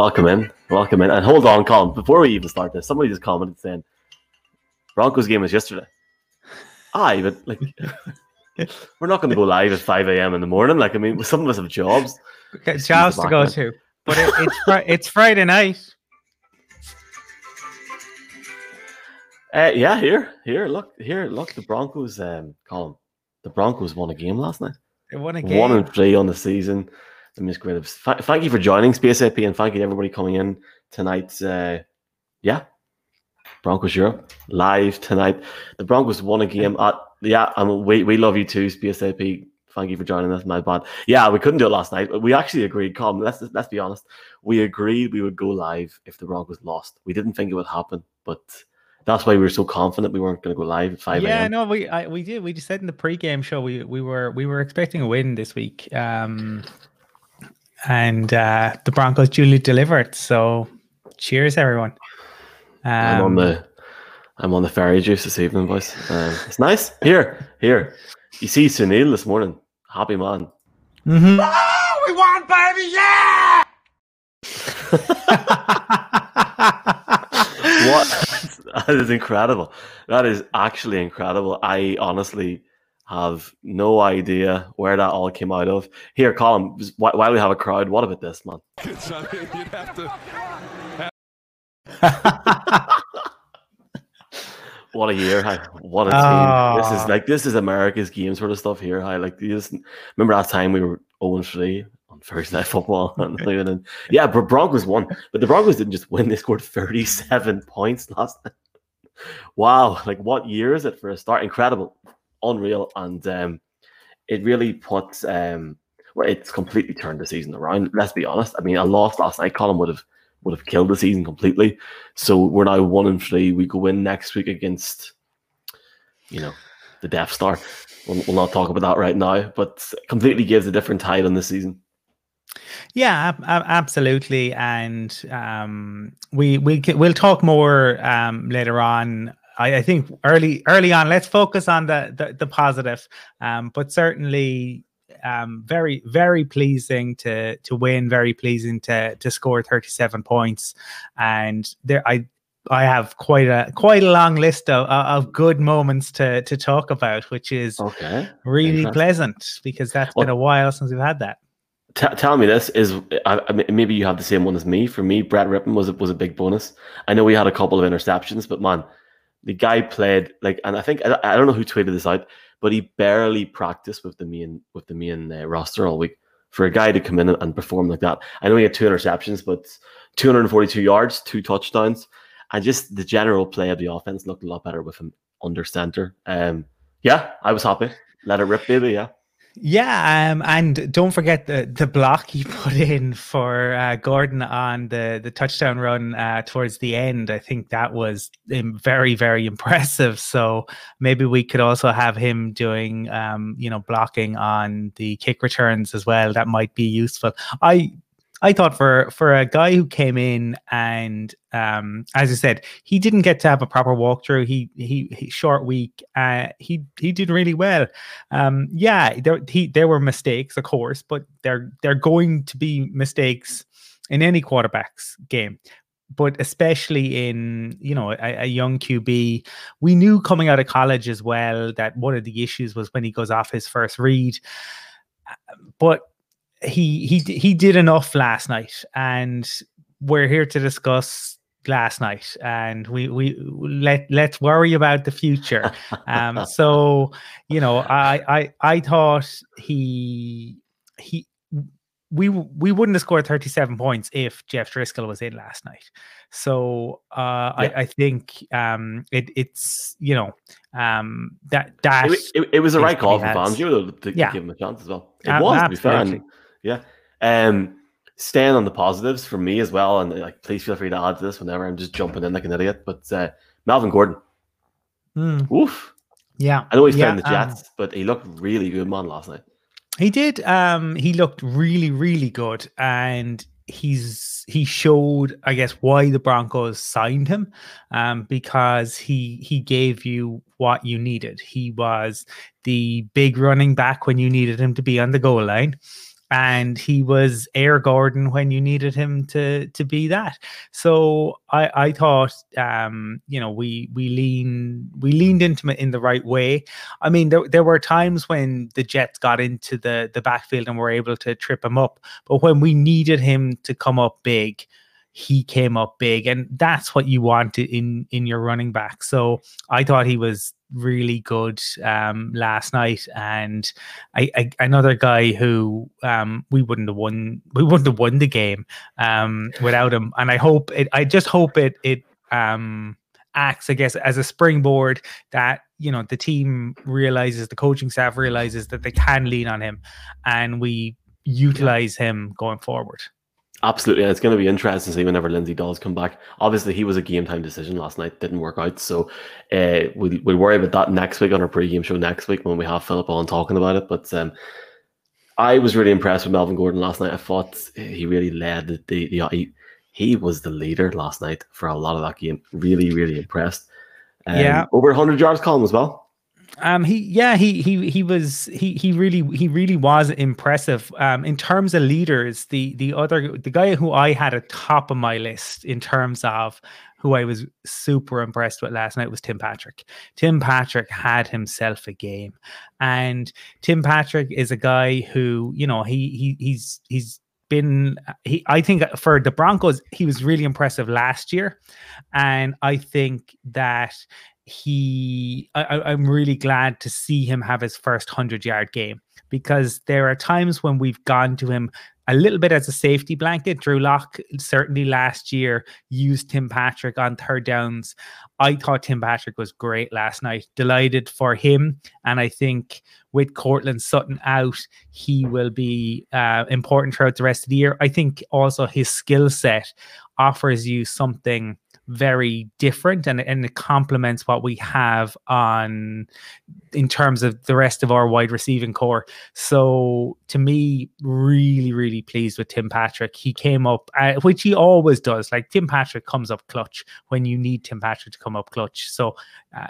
Welcome in, welcome in, and hold on, Colum. Before we even start this, somebody just commented saying Broncos game was yesterday. Aye, but like we're not going to go live at five a.m. in the morning. Like I mean, some of us have jobs. Okay, jobs to go to, but it, it's it's Friday night. Uh, yeah, here, here, look, here, look. The Broncos, um, Colum, the Broncos won a game last night. They won a game. One and three on the season. The Miss Great. Thank you for joining Space AP and thank you to everybody coming in tonight. Uh, yeah, Broncos Europe live tonight. The Broncos won a game at yeah, and we we love you too, Space AP. Thank you for joining us, my bad. Yeah, we couldn't do it last night, but we actually agreed. Come, let's let's be honest. We agreed we would go live if the Broncos lost. We didn't think it would happen, but that's why we were so confident we weren't going to go live at five. Yeah, no, we I, we did. We just said in the pre-game show we we were we were expecting a win this week. Um, and uh, the Broncos duly delivered. So, cheers, everyone. Um, I'm on the I'm on the fairy juice this evening, boys. Um, it's nice here. Here, you see Sunil this morning. Happy man. Mm-hmm. Oh, we won, baby! Yeah. what? That is incredible. That is actually incredible. I honestly have no idea where that all came out of. Here, Colum, while we have a crowd, what about this, man? what a year! Hi. What a team! Oh. This is ah. like this is America's game sort of stuff here. Hi, like you just remember that time we were 0 3 on Thursday Night Football, and yeah, but Broncos won, but the Broncos didn't just win; they scored 37 points last night. Wow, like what year is it for a start? Incredible unreal, and um, it really puts um, well, it's completely turned the season around. Let's be honest. I mean, a loss last night, Colum would have would have killed the season completely. So we're now one and three. We go in next week against, you know, the Death Star. We'll, we'll not talk about that right now, but completely gives a different tide on the season. Yeah, absolutely, and um, we we we'll talk more um, later on I, I, think early early on, let's focus on the the, the positive. Um, but certainly um, very very pleasing to to win very pleasing to to score 37 points. And there i i have quite a quite a long list of, of good moments to to talk about which is okay. really pleasant because that's well, been a while since we've had that. T- tell me this is I, I, maybe you have the same one as me. For me Brett Rypien was was a big bonus. I know we had a couple of interceptions but man the guy played like, and I think I, I don't know who tweeted this out, but he barely practiced with the main with the main uh, roster all week. For a guy to come in and, and perform like that, I know he had two interceptions, but 242 yards, two touchdowns, and just the general play of the offense looked a lot better with him under center. Um, yeah, I was happy. Let it rip, baby. Yeah. Yeah, um, and don't forget the the block he put in for uh, Gordon on the the touchdown run uh, towards the end. I think that was um, very very impressive. So maybe we could also have him doing um, you know blocking on the kick returns as well. That might be useful. I I thought for for a guy who came in and um, as I said, he didn't get to have a proper walkthrough. He he, he short week. Uh, he he did really well. Um, yeah, there he there were mistakes, of course, but they're they're going to be mistakes in any quarterback's game. But especially in you know a, a young QB, we knew coming out of college as well that one of the issues was when he goes off his first read. But he he he did enough last night, and we're here to discuss last night, and we we let let's worry about the future. Um, so you know, I I I thought he he we we wouldn't have scored 37 points if Jeff Driskel was in last night. So uh, yeah. I, I think um, it, it's you know um, that that it, it, it was the right call for Fangio to, to yeah. give him a chance as well. It uh, was to be fair. Yeah. Um, staying on the positives for me as well, and like please feel free to add to this whenever I'm just jumping in like an idiot. But uh, Melvin Gordon, mm. oof, yeah, I know he's yeah, playing the um, Jets, um, but he looked really good, man, last night. He did. Um, he looked really, really good, and he's he showed, I guess, why the Broncos signed him, um, because he he gave you what you needed. He was the big running back when you needed him to be on the goal line and he was Air Gordon when you needed him to to be that. So I I thought um, you know we we lean we leaned into it in the right way. I mean there there were times when the Jets got into the the backfield and were able to trip him up, but when we needed him to come up big he came up big and that's what you wanted in in your running back. So i thought he was really good um last night and I, I another guy who um we wouldn't have won we wouldn't have won the game um without him. And i hope it i just hope it it um acts i guess as a springboard that you know the team realizes the coaching staff realizes that they can lean on him and we utilize him going forward Absolutely, and it's going to be interesting to see whenever Lindsay does come back. Obviously, he was a game time decision last night; didn't work out. So uh, we'll, we'll worry about that next week on our pre-game show next week when we have Philip on talking about it. But um, I was really impressed with Melvin Gordon last night. I thought he really led the, the, he, he, was the leader last night for a lot of that game. Really, really impressed. Um, yeah, over 100 yards Colum as well. Um, he yeah he he he was he he really he really was impressive. Um, in terms of leaders, the the other the guy who I had at top of my list in terms of who I was super impressed with last night was Tim Patrick. Tim Patrick had himself a game, and Tim Patrick is a guy who you know he he he's he's been he I think for the Broncos he was really impressive last year and I think that he I, am really glad to see him have his first 100 yard game because there are times when we've gone to him a little bit as a safety blanket. Drew Lock certainly last year used Tim Patrick on third downs. I thought Tim Patrick was great last night. Delighted for him. And I think with Courtland Sutton out, he will be uh, important throughout the rest of the year. I think also his skill set offers you something very different and, and it complements what we have on in terms of the rest of our wide receiving core. So to me, really, really pleased with Tim Patrick. He came up, uh, which he always does. Like Tim Patrick comes up clutch when you need Tim Patrick to come up clutch. So uh,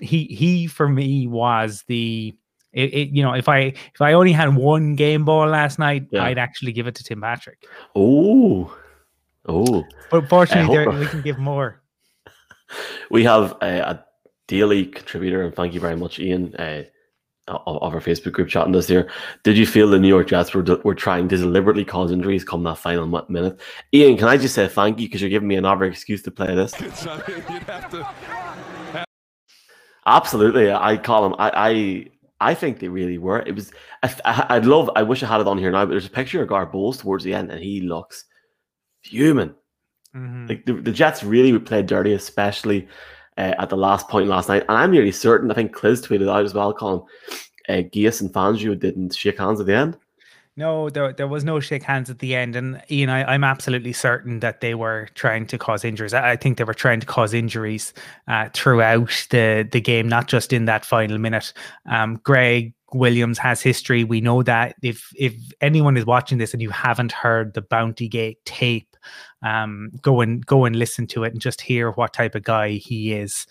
he he for me was the it, it, you know if I if I only had one game ball last night, yeah. I'd actually give it to Tim Patrick. Oh, Oh, but fortunately, uh, there, oh. we can give more. we have a, a, daily contributor, and thank you very much, Ian, uh, of, of, our Facebook group chatting this here. Did you feel the New York Jets were, were trying to deliberately cause injuries come that final minute? Ian, can I just say thank you because you're giving me another excuse to play this? Absolutely, I call him. I, I I think they really were. It was. I, would love. I wish I had it on here now, but there's a picture of Garett Bolles towards the end, and he looks fuming. Mm-hmm. Like the, the Jets really played dirty, especially uh, at the last point last night. And I'm nearly certain, I think Cliz tweeted out as well, Colum, uh, Gase and Fangio didn't shake hands at the end. No, there, there was no shake hands at the end. And Ian, I, I'm absolutely certain that they were trying to cause injuries. I, I think they were trying to cause injuries uh, throughout the, the game, not just in that final minute. Um, Gregg Williams has history. We know that if if anyone is watching this and you haven't heard the Bounty Gate tape, um, go and go and listen to it and just hear what type of guy he is.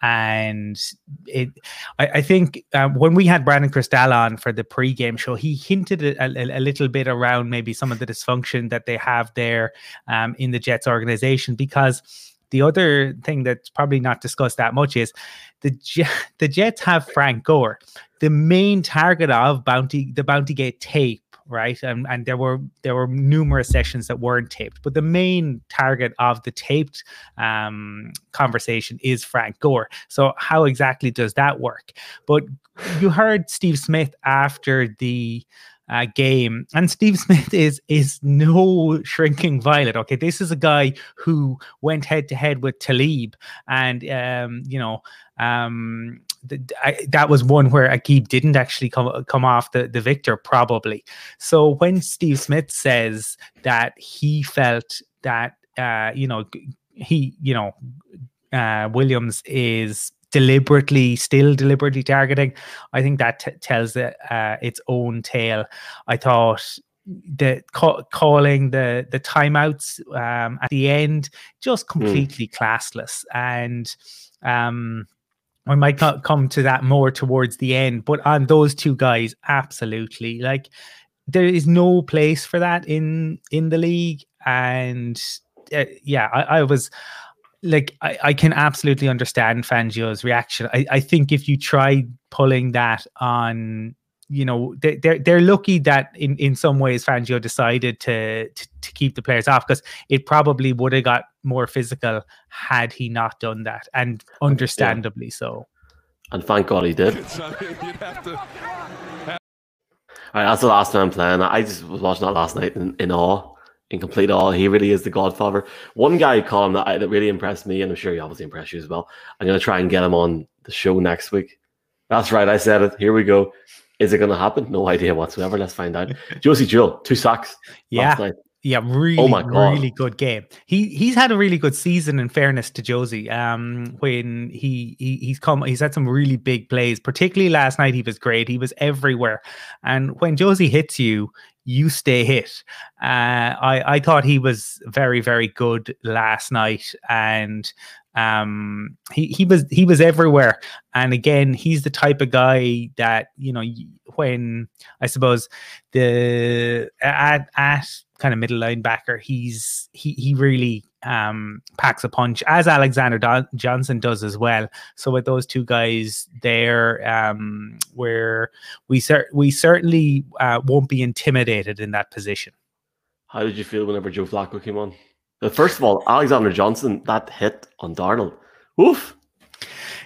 And it, I, I think uh, when we had Brandon Krisztal on for the pre-game show, he hinted a, a, a, little bit around maybe some of the dysfunction that they have there um, in the Jets organization because the other thing that's probably not discussed that much is the the Jets have Frank Gore, the main target of Bounty the Bounty Gate tape, right? And and there were there were numerous sessions that weren't taped, but the main target of the taped um, conversation is Frank Gore. So how exactly does that work? But you heard Steve Smith after the uh, game. And Steve Smith is is no shrinking violet. Okay, this is a guy who went head to head with Talib, and um, you know, um, I, that was one where Aqib didn't actually come come off the the victor, probably. So when Steve Smith says that he felt that uh, you know he you know uh, Williams is deliberately still deliberately targeting i think that t- tells it, uh, its own tale i thought the ca- calling the the timeouts um, at the end just hmm. completely mm. classless and um we might come to that more towards the end but on those two guys absolutely like there is no place for that in in the league, and uh, yeah, I, I was like I, I can absolutely understand Fangio's reaction. I, I think if you tried pulling that on you know they, they're they're lucky that in in some ways Fangio decided to to, to keep the players off because it probably would have got more physical had he not done that and understandably yeah. so. And thank god he did. All right that's the last time i'm playing. I just was watching that last night in, in awe in complete awe. He really is the godfather. One guy Colum that, I, that really impressed me and i'm sure he obviously impressed you as well i'm going to try and get him on the show next week. That's right i said it. Here we go is it going to happen? No idea whatsoever. Let's find out. Josey Jewell, two sacks. Yeah. Yeah, really, oh my God. really good game. He he's had a really good season. In fairness to Josey, um, when he, he he's come, he's had some really big plays. Particularly last night, he was great. He was everywhere, and when Josey hits you, you stay hit. Uh, I I thought he was very very good last night, and um, he he was he was everywhere, and again, he's the type of guy that you know when I suppose the at at kind of middle linebacker, he's he he really um, packs a punch as Alexander Don- Johnson does as well. So with those two guys there, um, where we cer- we certainly uh, won't be intimidated in that position. How did you feel whenever Joe Flacco came on? First of all, Alexander Johnson, that hit on Darnold. Oof.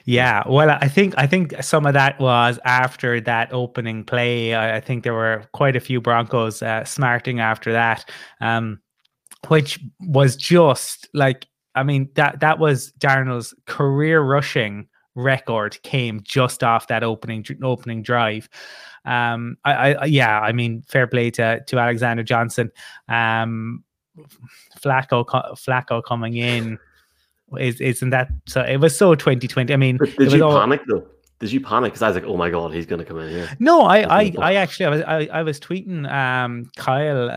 Yeah, well, I think I think some of that was after that opening play. I, I think there were quite a few Broncos uh, smarting after that, um, which was just like I mean that that was Darnold's career rushing record came just off that opening opening drive. Um, I, I yeah, I mean fair play to to Alexander Johnson. Um, Flacco Flacco coming in is isn't that so? It was so 2020. I mean, but did you all, panic though? Did you panic? Because I was like, oh my god, he's going to come in here. No, I, I, I actually, I was, I, I was tweeting um Kyle uh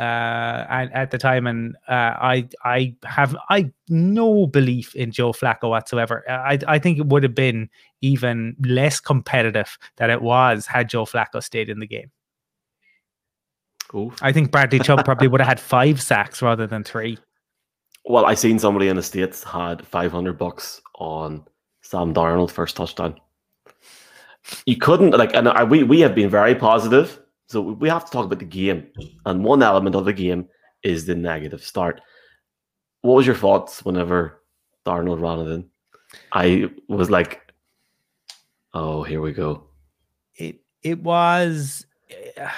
at, at the time, and uh, I, I have, I no belief in Joe Flacco whatsoever. I, I think it would have been even less competitive than it was had Joe Flacco stayed in the game. Oof. I think Bradley Chubb probably would have had five sacks rather than three. Well, I seen somebody in the states had five hundred bucks on Sam Darnold first touchdown. You couldn't like, and I, we we have been very positive, so we have to talk about the game. And one element of the game is the negative start. What was your thoughts whenever Darnold ran it in? I was like, "Oh, here we go." It it was. Eh,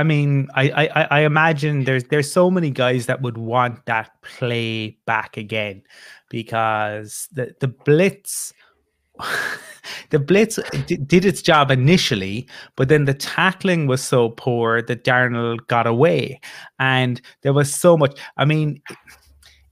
I mean, I, I I imagine there's there's so many guys that would want that play back again because the the blitz the blitz did its job initially, but then the tackling was so poor that Darnold got away, and there was so much. I mean,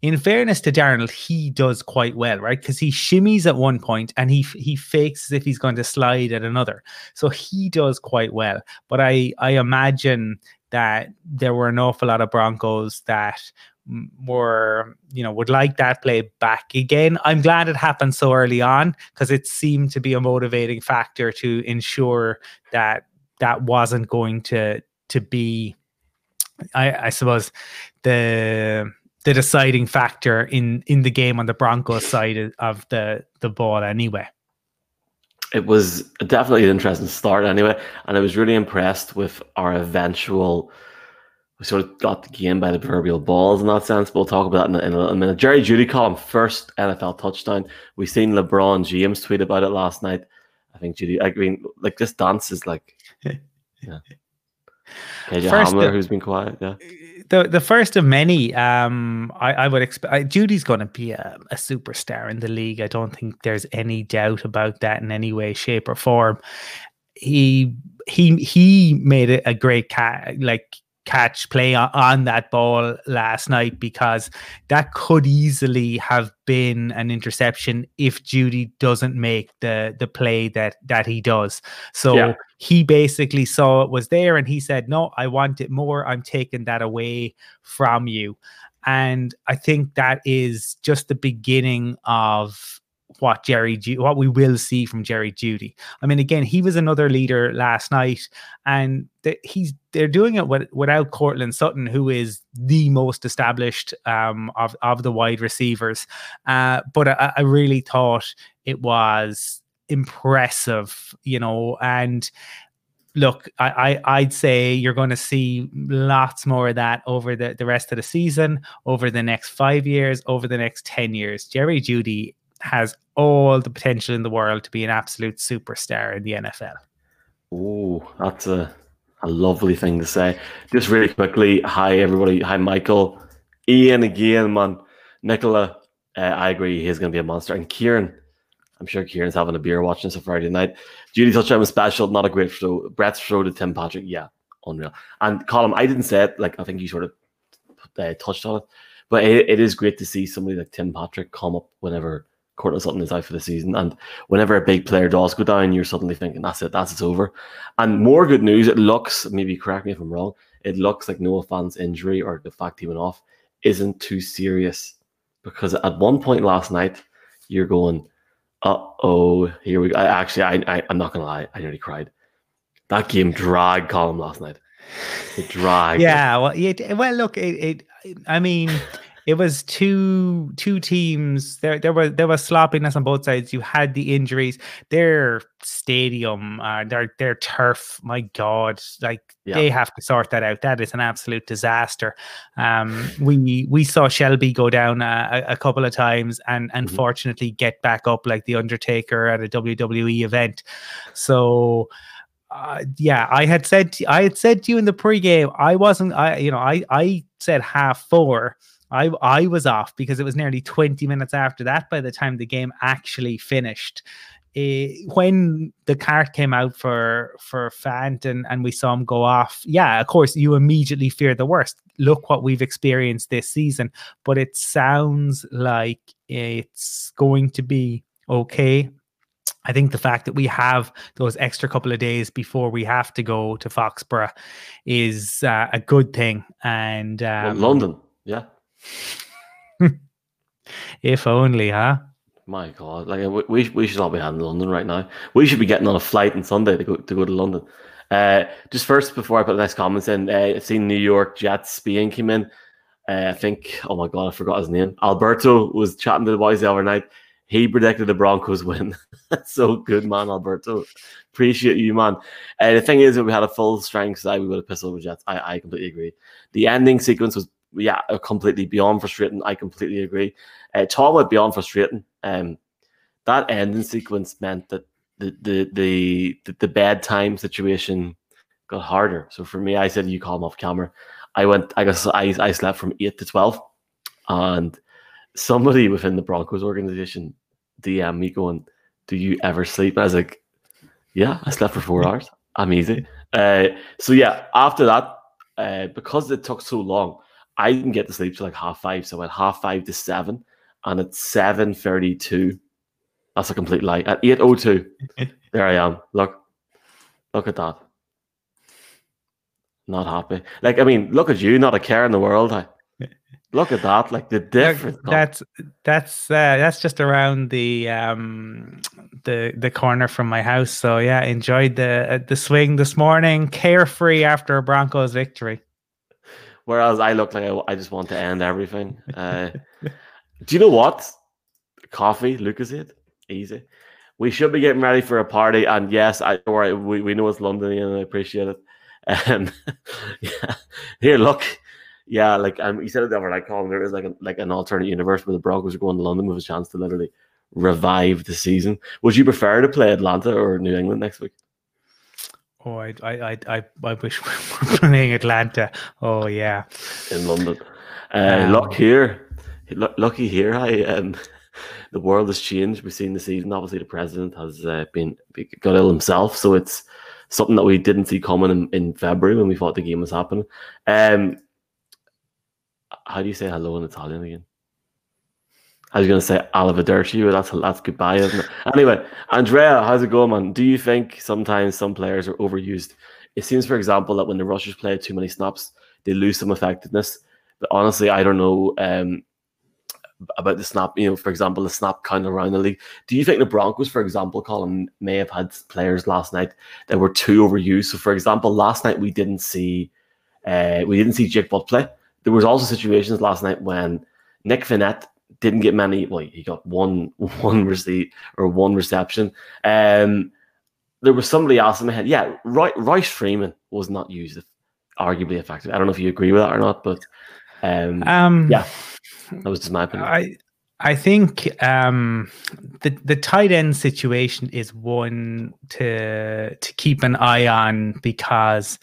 in fairness to Darnold, he does quite well, right? Because he shimmies at one point and he he fakes as if he's going to slide at another. So he does quite well. But I I imagine that there were an awful lot of Broncos that were you know would like that play back again. I'm glad it happened so early on because it seemed to be a motivating factor to ensure that that wasn't going to to be I, I suppose the the deciding factor in in the game on the Broncos side of the the ball anyway. It was definitely an interesting start anyway, and I was really impressed with our eventual. We sort of got the game by the proverbial balls in that sense. But we'll talk about that in a, in a minute. Jerry caught him first NFL touchdown. We've seen LeBron James tweet about it last night. I think Jeudy. I mean, like this dance is like, yeah. KJ Hamler, uh, who's been quiet, yeah the the first of many. Um, I, I would expect Jeudy's going to be a, a, superstar in the league. I don't think there's any doubt about that in any way, shape, or form. He he he made it a great cat like catch play on, on that ball last night because that could easily have been an interception if Jeudy doesn't make the the play that that he does. So yeah. he basically saw it was there and he said, "No, I want it more. I'm taking that away from you." And I think that is just the beginning of what Jerry, what we will see from Jerry Jeudy. I mean, again, he was another leader last night, and he's they're doing it with, without Courtland Sutton, who is the most established um, of of the wide receivers. Uh, but I, I really thought it was impressive, you know, and look, I, I would say you're going to see lots more of that over the, the rest of the season, over the next five years, over the next ten years. Jerry Jeudy has all the potential in the world to be an absolute superstar in the NFL. Oh, that's a a lovely thing to say. Just really quickly, hi everybody, hi Michael, Ian again, man, Nicola. Uh, I agree, he's going to be a monster, and Kieran. I'm sure Kieran's having a beer watching this on Friday night. Jeudy touchdown was special, not a great throw. Brett's throw to Tim Patrick, yeah, unreal. And Colum, I didn't say it, like I think you sort of uh, touched on it, but it, it is great to see somebody like Tim Patrick come up whenever Courtland Sutton is out for the season. And whenever a big player does go down, you're suddenly thinking, that's it, that's it's over. And more good news, it looks, maybe correct me if I'm wrong, it looks like Noah Fant's injury or the fact he went off isn't too serious. Because at one point last night, you're going, uh oh, here we go. I, actually, I, I, I'm not going to lie, I nearly cried. That game dragged Colum last night. It dragged. Yeah, well, it, well, look, it, it I mean, it was two two teams. There there was there was sloppiness on both sides. You had the injuries. Their stadium, uh, their their turf. My God, like yeah. they have to sort that out. That is an absolute disaster. Um, we we saw Shelby go down a, a couple of times and mm-hmm. fortunately get back up like the Undertaker at a WWE event. So. Uh, yeah, I had said I had said to you in the pregame, I wasn't. I you know I I said half four, I I was off because it was nearly 20 minutes after that by the time the game actually finished. Uh, when the cart came out for for Fant and, and we saw him go off, yeah, of course you immediately fear the worst. Look what we've experienced this season, but it sounds like it's going to be okay. I think the fact that we have those extra couple of days before we have to go to Foxborough is uh, a good thing. And um, well, London, yeah, if only, huh? My God, like we we should all be in London right now. We should be getting on a flight on Sunday to go to go to London. Uh, just first before I put the next comments in, uh, I've seen New York Jets Spain came in. Uh, I think, oh my God, I forgot his name. Alberto was chatting to the boys the other night. He predicted the Broncos win. So good, man, Alberto. Appreciate you, man. Uh, the thing is, if we had a full strength side, we would have pissed over Jets. I, I completely agree. The ending sequence was yeah, completely beyond frustrating. I completely agree. Uh, talk about beyond frustrating. Um, that ending sequence meant that the the the the, the bedtime situation got harder. So for me, I said you call him off camera. I went. I guess I I slept from eight to twelve, and somebody within the Broncos organization DM me going, "Do you ever sleep?" And I was like, "Yeah, I slept for four hours. I'm easy." Uh, so yeah, after that, uh, because it took so long, I didn't get to sleep till like half five, so I went half five to seven, and at seven thirty-two, that's a complete lie. At eight oh two, there I am. Look, look at that. Not happy. Like I mean, look at you, not a care in the world. I, look at that, like the difference. That's that's uh, that's just around the um the the corner from my house. So yeah, enjoyed the uh, the swing this morning, carefree after a Broncos victory. Whereas I look like I, I just want to end everything. Uh, do you know what? Coffee, Lucozade, easy. We should be getting ready for a party, and yes, I worry. We, we know it's London, and I appreciate it. Um, yeah. Here, look, yeah, like um, you said it other night, Colum. There is like a, like an alternate universe where the Broncos are going to London with a chance to literally revive the season. Would you prefer to play Atlanta or New England next week? Oh, I, I, I, I wish we were playing Atlanta. Oh, yeah. In London. Uh, um, look here. lucky here. I um, the world has changed. We've seen the season. Obviously, the president has uh, been got ill himself, so it's something that we didn't see coming in, in February when we thought the game was happening. Um, how do you say hello in Italian again? I was going to say Arrivederci, but that's that's goodbye, isn't it? Anyway, Andrea, how's it going, man? Do you think sometimes some players are overused? It seems, for example, that when the rushers play too many snaps, they lose some effectiveness. But honestly, I don't know. Um, about the snap, you know, for example, the snap count around the league. Do you think the Broncos, for example, Colum, may have had players last night that were too overused? So, for example, last night we didn't see uh, we didn't see Jake Butt play. There was also situations last night when Nick Vannett didn't get many. Well, he got one one receipt or one reception. Um, there was somebody else in my head. Yeah, Royce Freeman was not used arguably effective. I don't know if you agree with that or not, but um, um yeah, that was just my opinion. I I think um, the the tight end situation is one to to keep an eye on because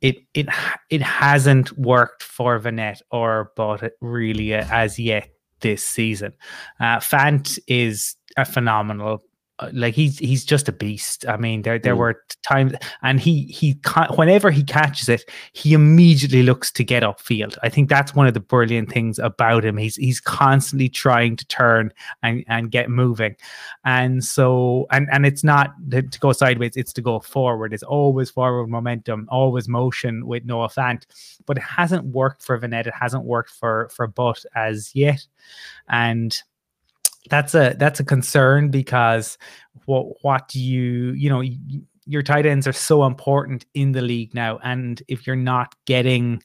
it it it hasn't worked for Vannett or Butt it really as yet this season. Uh, Fant is a phenomenal like he's he's just a beast. I mean, there there mm. were times, and he he whenever he catches it, he immediately looks to get upfield. I think that's one of the brilliant things about him. He's he's constantly trying to turn and and get moving, and so and and it's not to go sideways; it's to go forward. It's always forward momentum, always motion with Noah Fant, but it hasn't worked for Vannett. It hasn't worked for for Butt as yet, and that's a that's a concern because what what you you know your tight ends are so important in the league now and if you're not getting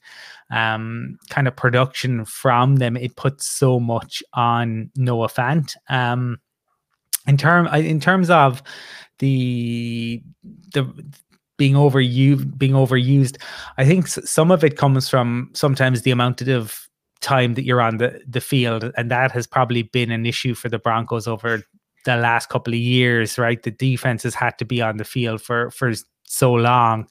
um, kind of production from them it puts so much on Noah Fant. Um, in term in terms of the the being overused being overused i think some of it comes from sometimes the amount of time that you're on the, the field. And that has probably been an issue for the Broncos over the last couple of years, right? The defense has had to be on the field for, for so long.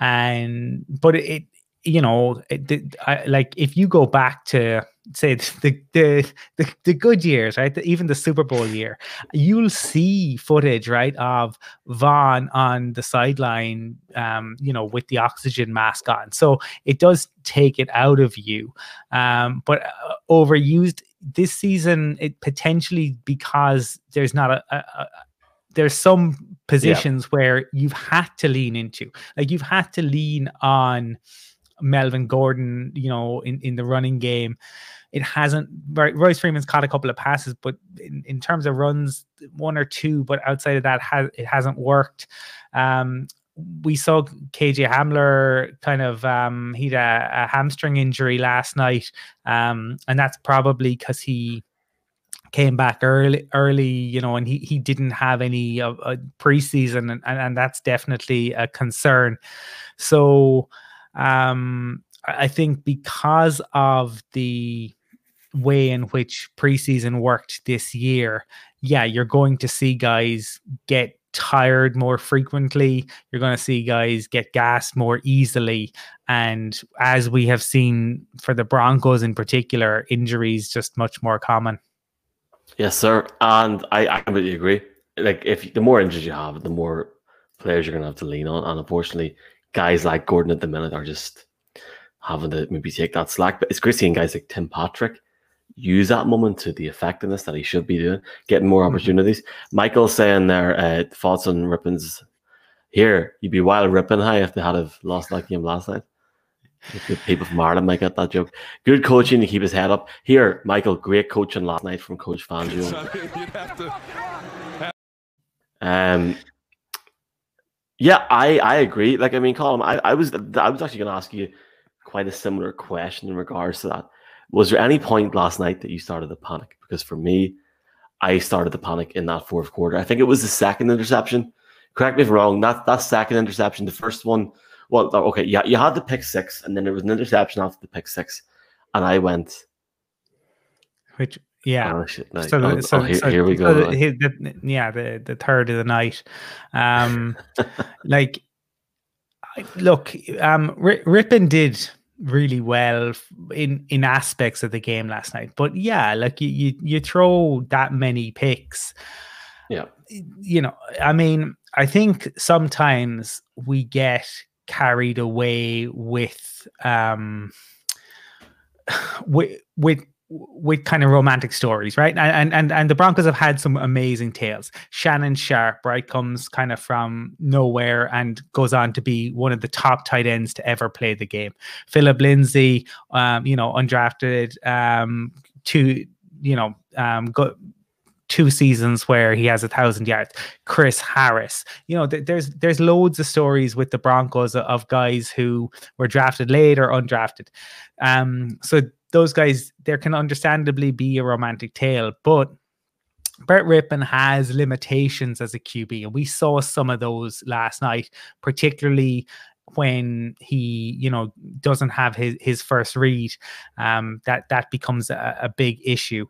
And, but it, you know, it, I, like if you go back to say the the the, the good years, right? The, even the Super Bowl year, you'll see footage, right, of Von on the sideline, um, you know, with the oxygen mask on. So it does take it out of you, um, but uh, overused this season, it potentially because there's not a, a, a there's some positions yeah. where you've had to lean into, like you've had to lean on Melvin Gordon, you know, in, in the running game. It hasn't. Royce Freeman's caught a couple of passes, but in, in terms of runs, one or two. But outside of that, has it hasn't worked. Um, we saw KJ Hamler kind of um, he had a, a, hamstring injury last night, um, and that's probably because he came back early, early, you know, and he he didn't have any uh, uh, preseason, and, and and that's definitely a concern. So um, I think because of the way in which preseason worked this year, yeah, you're going to see guys get tired more frequently. You're going to see guys get gas more easily. And as we have seen for the Broncos in particular, injuries just much more common. Yes, sir. And I, I completely agree. Like, if the more injuries you have, the more players you're going to have to lean on. And unfortunately, guys like Gordon at the minute are just having to maybe take that slack. But it's great seeing guys like Tim Patrick use that moment to the effectiveness that he should be doing, getting more mm-hmm. opportunities. Mm-hmm. Michael saying there, uh, thoughts on Rypien's here, you'd be wild ripping high if they had have lost that game last night. People from Ireland might get that joke. Good coaching to keep his head up. Here, Michael, great coaching last night from Coach Fangio. um, yeah, I I agree. Like I mean, Colum, I, I was I was actually going to ask you quite a similar question in regards to that. Was there any point last night that you started to panic? Because for me, I started to panic in that fourth quarter. I think it was the second interception. Correct me if I'm wrong. That that second interception, the first one. Well, oh, okay, yeah, you had the pick six, and then there was an interception after the pick six, and I went. Which yeah. Oh, shit, so, oh, so, oh, here, so, here, we go. So the, the, yeah, the, the third of the night. Um, like, look, um, R- Rypien did really well in in aspects of the game last night, but yeah, like you you, you throw that many picks. Yeah. You know, I mean, I think sometimes we get carried away with um with with with kind of romantic stories, right? And and and the Broncos have had some amazing tales. Shannon Sharpe, right, comes kind of from nowhere and goes on to be one of the top tight ends to ever play the game. Philip Lindsay, um, you know, undrafted, um, to you know, um, go, two seasons where he has a thousand yards. Chris Harris, you know, th- there's there's loads of stories with the Broncos of, of guys who were drafted late or undrafted. Um, so those guys, there can understandably be a romantic tale, but Brett Rypien has limitations as a QB, and we saw some of those last night, particularly when he you know doesn't have his his first read um that that becomes a, a big issue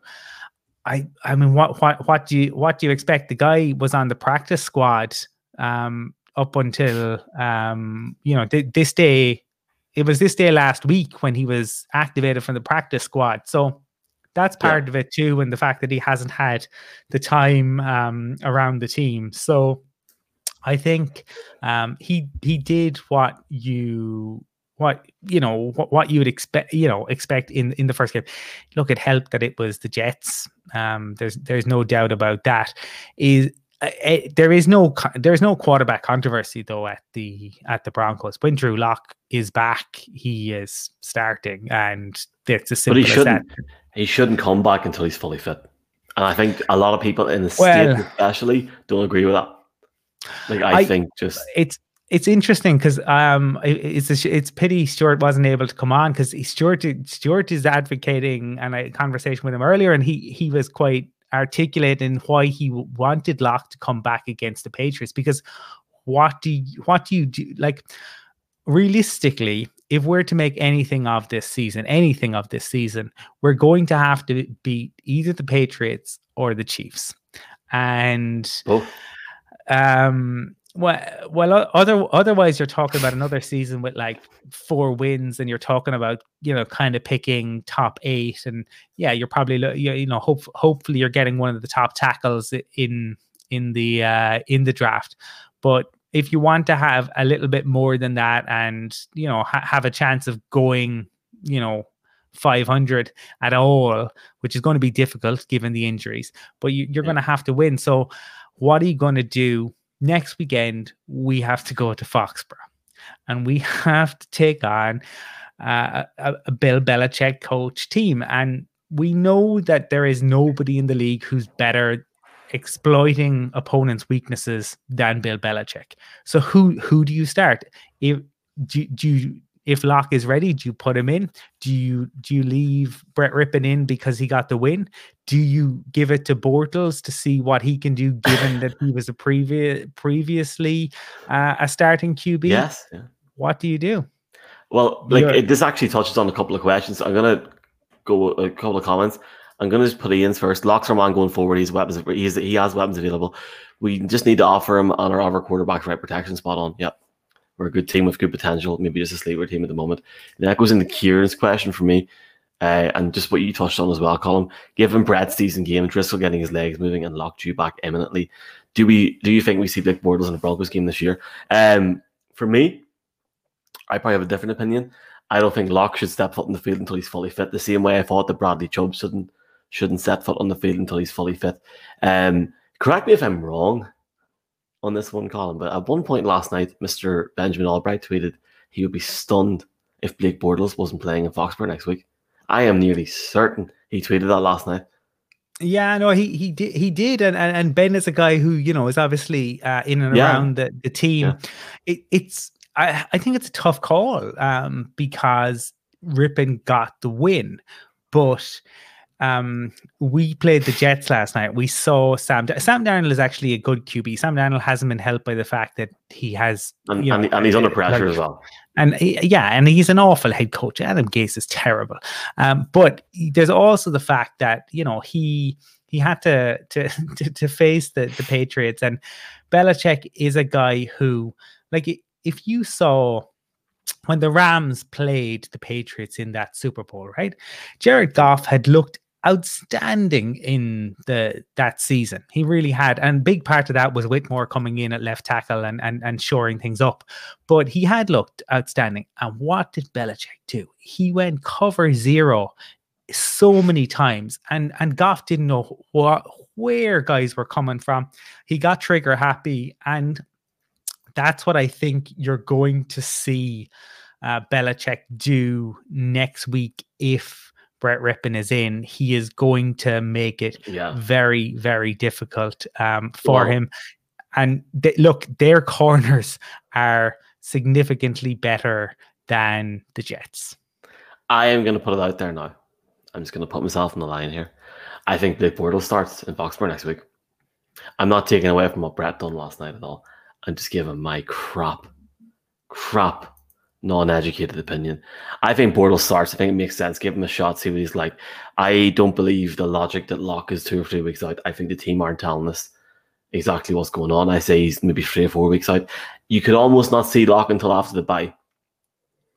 I I mean, what what what do you what do you expect? The guy was on the practice squad um, up until um, you know th- this day. It was this day last week when he was activated from the practice squad. So that's part yeah. of it too, and the fact that he hasn't had the time um, around the team. So I think um, he he did what you what you know what, what you would expect you know expect in in the first game look it helped that it was the jets um there's there's no doubt about that is there is no there's no quarterback controversy though at the at the Broncos. When Drew Lock is back, he is starting, and it's a simple. But he shouldn't. He shouldn't come back until he's fully fit. And I think a lot of people in the well, state, especially, don't agree with that. Like I, I think just it's it's interesting because um, it's a, it's pity Stuart wasn't able to come on because Stuart Stuart is advocating and I had a conversation with him earlier and he he was quite articulate in why he wanted Lock to come back against the Patriots because what do you, what do you do like realistically if we're to make anything of this season anything of this season we're going to have to beat either the Patriots or the Chiefs and Both. um well, well, other otherwise you're talking about another season with like four wins, and you're talking about you know kind of picking top eight, and yeah, you're probably you know hope hopefully you're getting one of the top tackles in in the uh, in the draft, but if you want to have a little bit more than that, and you know ha- have a chance of going, you know 500 at all, which is going to be difficult given the injuries, but you, are yeah. going to have to win. So, what are you going to do next weekend we have to go to Foxborough and we have to take on uh, a, a Bill Belichick coach team. And we know that there is nobody in the league who's better exploiting opponents' weaknesses than Bill Belichick. So who who do you start? If do, do you if Lock is ready, do you put him in? Do you do you leave Brett Rypien in because he got the win? Do you give it to Bortles to see what he can do, given that he was a previous previously uh, a starting QB? Yes. Yeah. What do you do? Well, like it, this actually touches on a couple of questions. I'm gonna go a couple of comments. I'm gonna just put Ian's first. Locks are man going forward. He's weapons. He's, he has weapons available. We just need to offer him on our other quarterback right protection spot on. Yep. We're a good team with good potential, maybe just a sleeper team at the moment. And that goes into Kieran's question for me, uh, and just what you touched on as well, Colum. Given Brad's decent game, Driskel getting his legs moving and locked you back imminently, do we? Do you think we see Blake Bortles in the Broncos game this year? Um, for me, I probably have a different opinion. I don't think Lock should step foot in the field until he's fully fit. The same way I thought that Bradley Chubb shouldn't shouldn't set foot on the field until he's fully fit. Um, correct me if I'm wrong on this one Colum, but at one point last night, Mr. Benjamin Allbright tweeted he would be stunned if Blake Bortles wasn't playing in Foxborough next week. I am nearly certain he tweeted that last night. Yeah, no, he he did he did, and and, and Ben is a guy who you know is obviously uh, in and yeah. around the the team. Yeah. It, it's I I think it's a tough call um, because Rypien got the win, but um, we played the Jets last night. We saw Sam. Sam Darnold is actually a good QB. Sam Darnold hasn't been helped by the fact that he has, and, you know, and, and he's under pressure like, as well. And he, yeah, and he's an awful head coach. Adam Gase is terrible. Um, but there's also the fact that you know he he had to to to, to face the the Patriots, and Belichick is a guy who, like, if you saw when the Rams played the Patriots in that Super Bowl, right? Jared Goff had looked outstanding in the that season. He really had, and big part of that was Whitworth coming in at left tackle and and and shoring things up. But he had looked outstanding. And what did Belichick do? He went cover zero so many times, and and Goff didn't know what where guys were coming from. He got trigger happy, and that's what I think you're going to see uh, Belichick do next week if Brett Rypien is in, he is going to make it Yeah. very, very difficult um, for Well- him. And they, look, their corners are significantly better than the Jets. I am going to put it out there now. I'm just going to put myself on the line here. I think Blake Bortles starts in Foxborough next week. I'm not taking away from what Brett done last night at all. I'm just giving my crap, crap, non-educated opinion. I think Bortles starts. I think it makes sense. Give him a shot. See what he's like. I don't believe the logic that Lock is two or three weeks out. I think the team aren't telling us exactly what's going on. I say he's maybe three or four weeks out. You could almost not see Lock until after the bye.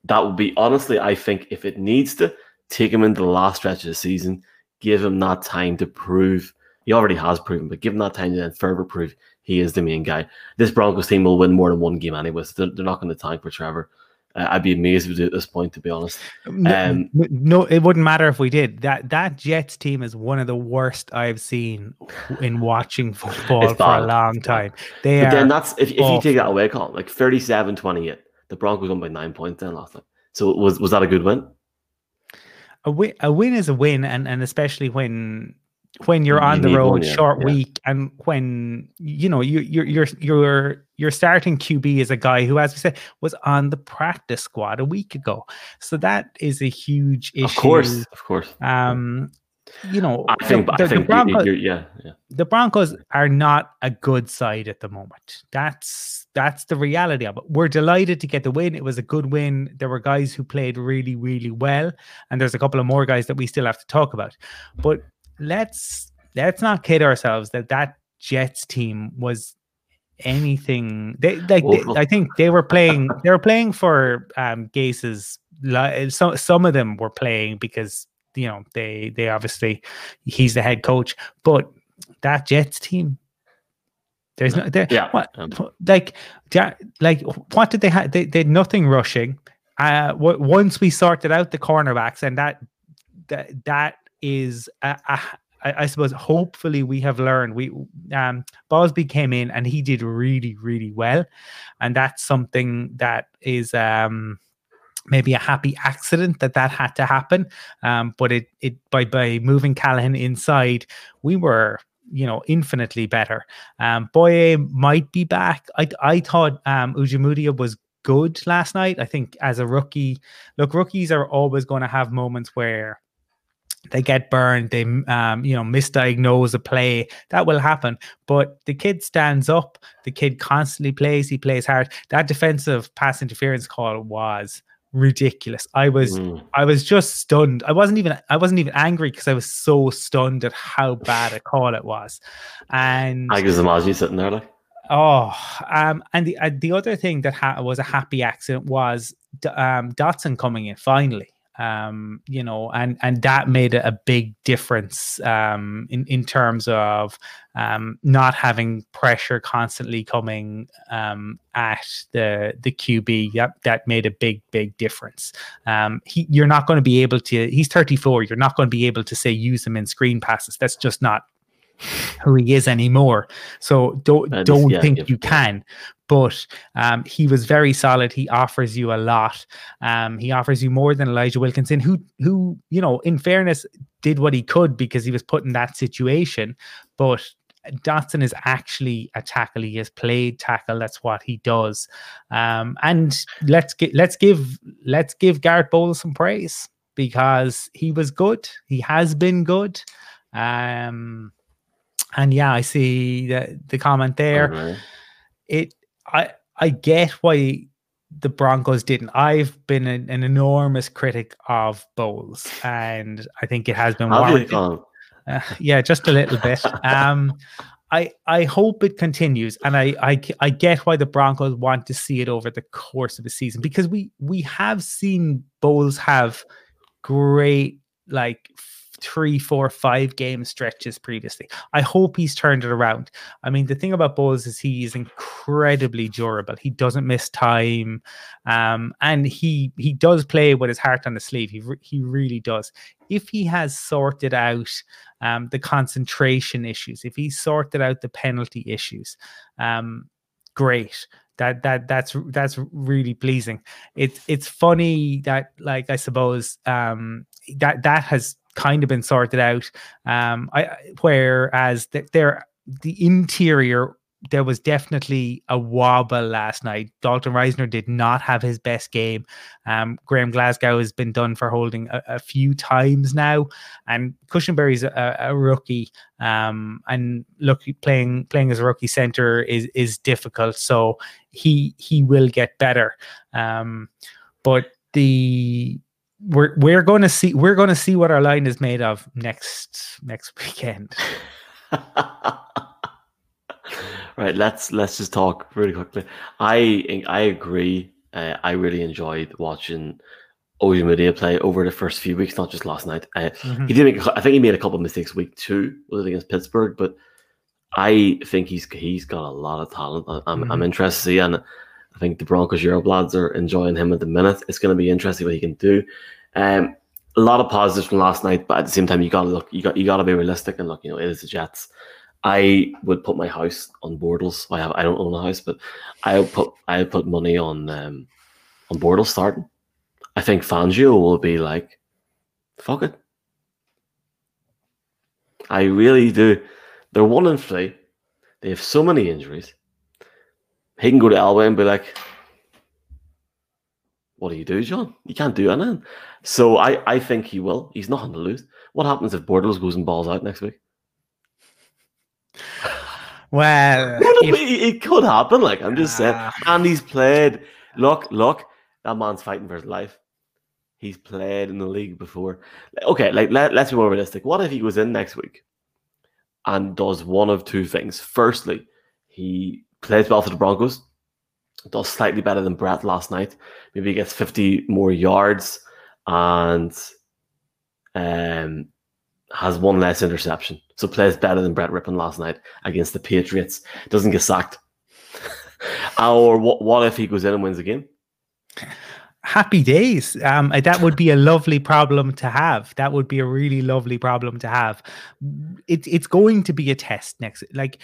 That would be honestly, I think if it needs to, take him into the last stretch of the season, give him that time to prove he already has proven, but give him that time to then further prove he is the main guy. This Broncos team will win more than one game anyway, so they're, they're not going to tank for Trevor. Uh, I'd be amazed if we do at this point, to be honest. No, Um, no, it wouldn't matter if we did. That that Jets team is one of the worst I've seen in watching football for a long time. They But are then that's if, if you take that away, Colum, like 37 28, the Broncos won by nine points then last night. So was was that a good win? a win, a win is a win, and and especially when when you're You on the road, one, yeah, short yeah. week, and when you know you you're you're you're your starting QB is a guy who, as we said, was on the practice squad a week ago. So that is a huge issue. Of course, of course. Um, you know, I think, the, I the- think Broncos- yeah, yeah. the Broncos are not a good side at the moment. That's that's the reality of it. We're delighted to get the win. It was a good win. There were guys who played really, really well, and there's a couple of more guys that we still have to talk about. But let's let's not kid ourselves that that Jets team was anything. They like they- I think they were playing. They were playing for um Gase's. Some some of them were playing because you know they they obviously he's the head coach, but that Jets team. There's no there, Yeah, what um, like like what did they have? They, they had nothing rushing. Uh, w- once we sorted out the cornerbacks, and that that that is a, a, I I suppose hopefully we have learned. We um Bosby came in and he did really really well, and that's something that is um maybe a happy accident that that had to happen. Um, but it it by by moving Callahan inside, we were you know infinitely better. Um, Bouye might be back. I I thought um Ojemudia was good last night. I think as a rookie, look, rookies are always going to have moments where they get burned, they um, you know misdiagnose a play. That will happen. But the kid stands up. The kid constantly plays. He plays hard. That defensive pass interference call was ridiculous. I was mm. I was just stunned. I wasn't even I wasn't even angry because I was so stunned at how bad a call it was. And I just imagine sitting there like, Oh, um, and the uh, the other thing that ha- was a happy accident was D- um, Dotson coming in finally. Um, you know, and and that made a, big difference um, in in terms of um, not having pressure constantly coming um, at the the QB. That that made a big big difference. Um, he, you're not going to be able to. He's 34. You're not going to be able to say use him in screen passes. That's just not who he is anymore. So don't That is- don't yeah, think yeah, you can. But um, he was very solid. He offers you a lot. Um, he offers you more than Elijah Wilkinson, who who you know, in fairness, did what he could because he was put in that situation. But Dotson is actually a tackle. He has played tackle. That's what he does. Um, and let's get let's give let's give Garett Bolles some praise because he was good. He has been good. Um, and yeah, I see the the comment there. Alright. It I I get why the Broncos didn't. I've been an, an enormous critic of Bolles, and I think it has been warranted. Uh, yeah, just a little bit. Um, I I hope it continues, and I, I I get why the Broncos want to see it over the course of the season because we we have seen Bolles have great like three, four, five game stretches previously. I hope he's turned it around. I mean, the thing about Bolles is he is incredibly durable. He doesn't miss time, um, and he he does play with his heart on the sleeve. He re- he really does. If he has sorted out um, the concentration issues, if he sorted out the penalty issues, um, great. that that that's that's really pleasing. It's it's funny that like I suppose um that that has kind of been sorted out. Um, I whereas there the interior there was definitely a wobble last night. Dalton Risner did not have his best game. Um, Graham Glasgow has been done for holding a, a few times now, and Cushenberry's a, a rookie. Um, and look, playing playing as a rookie center is is difficult. So he he will get better. Um, but the we're we're going to see we're going to see what our line is made of next next weekend. right, let's let's just talk really quickly. I I agree. Uh, I really enjoyed watching Ojemudia play over the first few weeks, not just last night. Uh, mm-hmm. He did make. I think he made a couple of mistakes week two, was it against Pittsburgh? But I think he's he's got a lot of talent. I'm mm-hmm. I'm interested to see, and I think the Broncos Europe lads are enjoying him at the minute. It's going to be interesting what he can do. Um, a lot of positives from last night, but at the same time, you got to look. You got you got to be realistic and look. You know, it is the Jets. I would put my house on Bortles. I have I don't own a house, but I put I put money on um on Bortles starting. I think Fangio will be like, fuck it. I really do. They're one and three. They have so many injuries. He can go to Elway and be like, What do you do, John? You can't do anything. So I, I think he will. He's not nothing to lose. What happens if Bortles goes and balls out next week? Well, if, it could happen. Like I'm just saying, ah. and he's played. Look, look, that man's fighting for his life. He's played in the league before. Okay, like let, let's be more realistic. What if he goes in next week and does one of two things? Firstly, he plays well for the Broncos, does slightly better than Brett last night. Maybe he gets 50 more yards and um, has one less interception. So plays better than Brett Rypien last night against the Patriots. Doesn't get sacked. or what, what if he goes in and wins game? Happy days. Um, that would be a lovely problem to have. That would be a really lovely problem to have. It, it's going to be a test next. Like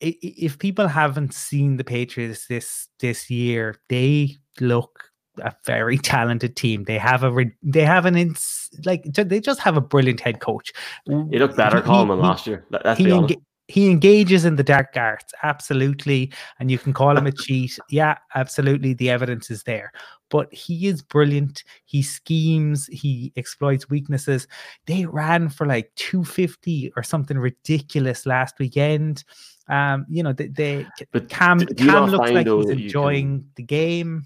if people haven't seen the Patriots this this year, they look a very talented team. They have a they have an ins, like they just have a brilliant head coach. He looked better, Colum, last year. Let's he, be honest. he engages in the dark arts, absolutely, and you can call him a cheat. Yeah, absolutely. The evidence is there, but he is brilliant. He schemes, he exploits weaknesses. They ran for like 250 or something ridiculous last weekend. Um, you know, they, they but Cam Cam looks like he's enjoying can... the game.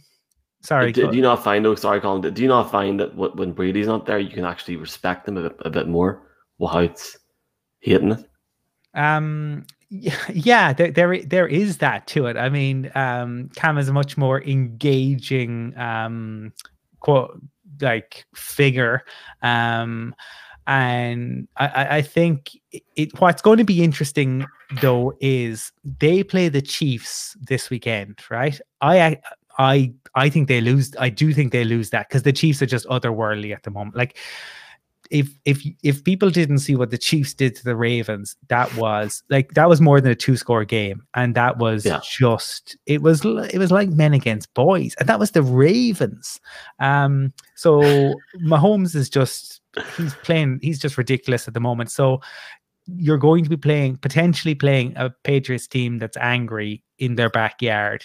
Sorry. Do, do, you not find though? Sorry, Colum. Do you not find that when Brady's not there, you can actually respect him a bit, a bit more? Hitting it. Um. Yeah, there, there there is that to it. I mean, um, Cam is a much more engaging, um, quote like figure. Um, and I, I think it, what's going to be interesting though is they play the Chiefs this weekend, right? I I I think they lose. I do think they lose that because the Chiefs are just otherworldly at the moment. Like if if if people didn't see what the Chiefs did to the Ravens, that was like that was more than a two score game, and that was yeah. just it was it was like men against boys, and that was the Ravens. Um, so Mahomes is just he's playing he's just ridiculous at the moment. So you're going to be playing potentially playing a Patriots team that's angry in their backyard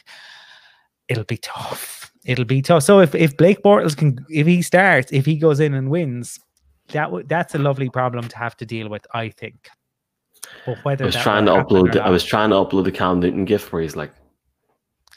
it'll be tough. It'll be tough. So if, if Blake Bortles can, if he starts, if he goes in and wins, that w- that's a lovely problem to have to deal with. I think. But whether I was trying to upload, I was trying to upload the Cam Newton gift where he's like,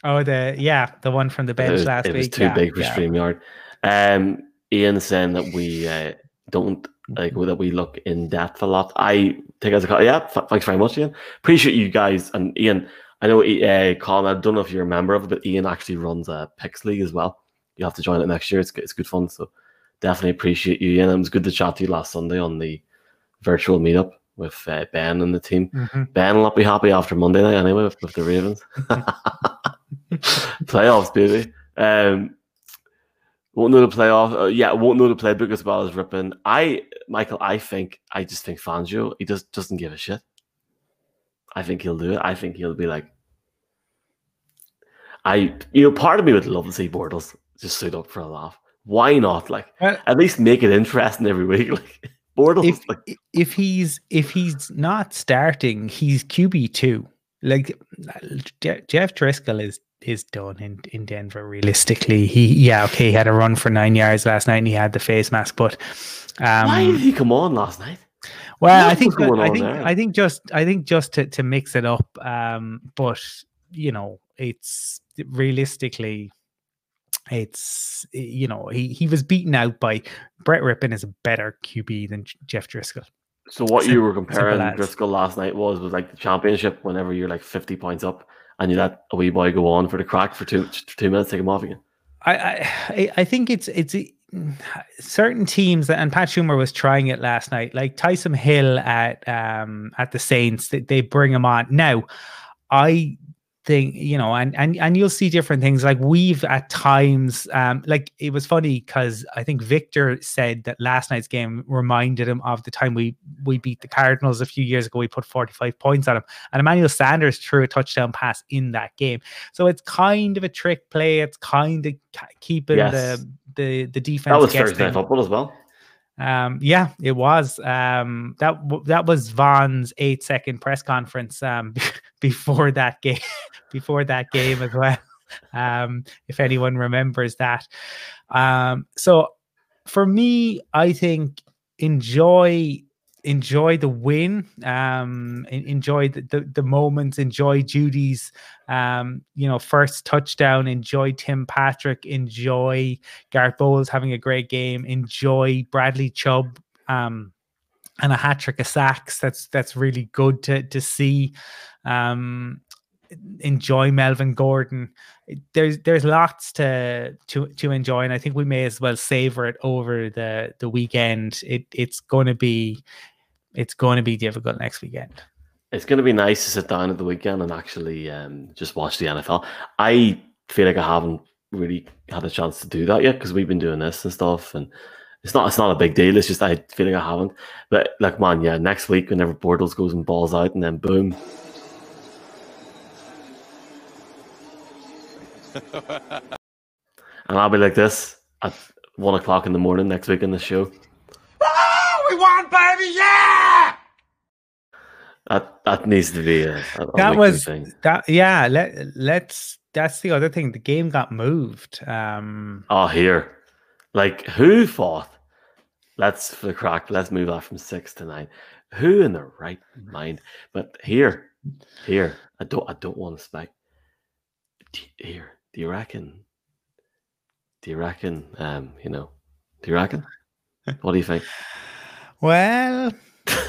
"Oh, the yeah, the one from the bench it, last it week." It was too yeah, big for yeah. Streamyard. Um, Ian saying that we uh, don't like that we look in depth a lot. I take as a call. Yeah, thanks very much, Ian. Appreciate you guys and Ian. I know, uh, Colum, I don't know if you're a member of it, but Ian actually runs a Picks League as well. You have to join it next year. It's, it's good fun. So definitely appreciate you, Ian. It was good to chat to you last Sunday on the virtual meetup with uh, Ben and the team. Mm-hmm. Ben will not be happy after Monday night anyway with, with the Ravens. Playoffs, baby. Um, won't know the playoff. Uh, yeah, won't know the playbook as well as Rypien. I, Michael, I think I just think Fangio he just doesn't give a shit. I think he'll do it. I think he'll be like, I, you know, part of me would love to see Bortles just suit up for a laugh. Why not? Like, Well- at least make it interesting every week. Like, Bortles, if like, if he's if he's not starting, he's QB two. Like Jeff Driskel is is done in in Denver. Realistically, he yeah okay he had a run for nine yards last night and he had the face mask, but um, why did he come on last night? well, I think I think there? I think just I think just to to mix it up. Um, but you know, it's realistically. It's you know he he was beaten out by Brett Rypien is a better QB than Jeff Driskel. So what Sim- you were comparing. Driskel last night was was like the championship whenever you're like 50 points up and you let a wee boy go on for the crack for two two minutes, take him off again. I, I I- I think it's it's certain teams and Pat Shurmur was trying it last night, like Taysom Hill at um at the Saints. They, they bring him on now. I think you know, and and and you'll see different things. Like we've at times, um, like it was funny because I think Victor said that last night's game reminded him of the time we we beat the Cardinals a few years ago. We put forty five points on him, and Emmanuel Sanders threw a touchdown pass in that game. So it's kind of a trick play. It's kind of keeping Yes. the the the defense. That was. Thursday football as well. Um, yeah, it was. Um, that that was Von's eight second press conference um, before that game, before that game as well. Um, if anyone remembers that. Um, so for me, I think enjoy enjoy the win um enjoy the, the the moments enjoy jeudy's um you know first touchdown enjoy tim patrick enjoy gareth bolles having a great game enjoy bradley chubb um and a hat trick of sacks. That's that's really good to to see. Um enjoy melvin gordon. There's there's lots to to to enjoy and i think we may as well savor it over the the weekend. It it's going to be it's going to be difficult next weekend It's going to be nice to sit down at the weekend and actually um, just watch the NFL. I feel like I haven't really had a chance to do that yet because we've been doing this and stuff, and it's not it's not a big deal. It's just I feel like I haven't. But like, man, yeah, next week whenever Bortles goes and balls out, and then boom. and I'll be like this at one o'clock in the morning next week in the show. Oh, we won, baby, yeah! That that needs to be a, a a that was thing. that yeah let let's that's the other thing the game got moved um Oh, here. Like, who thought, let's for the crack, let's move that from six to nine? Who in the right mind? But here, here, I don't, I don't want to spec. Here, do you reckon? Do you reckon? Um, you know, do you reckon? What do you think? Well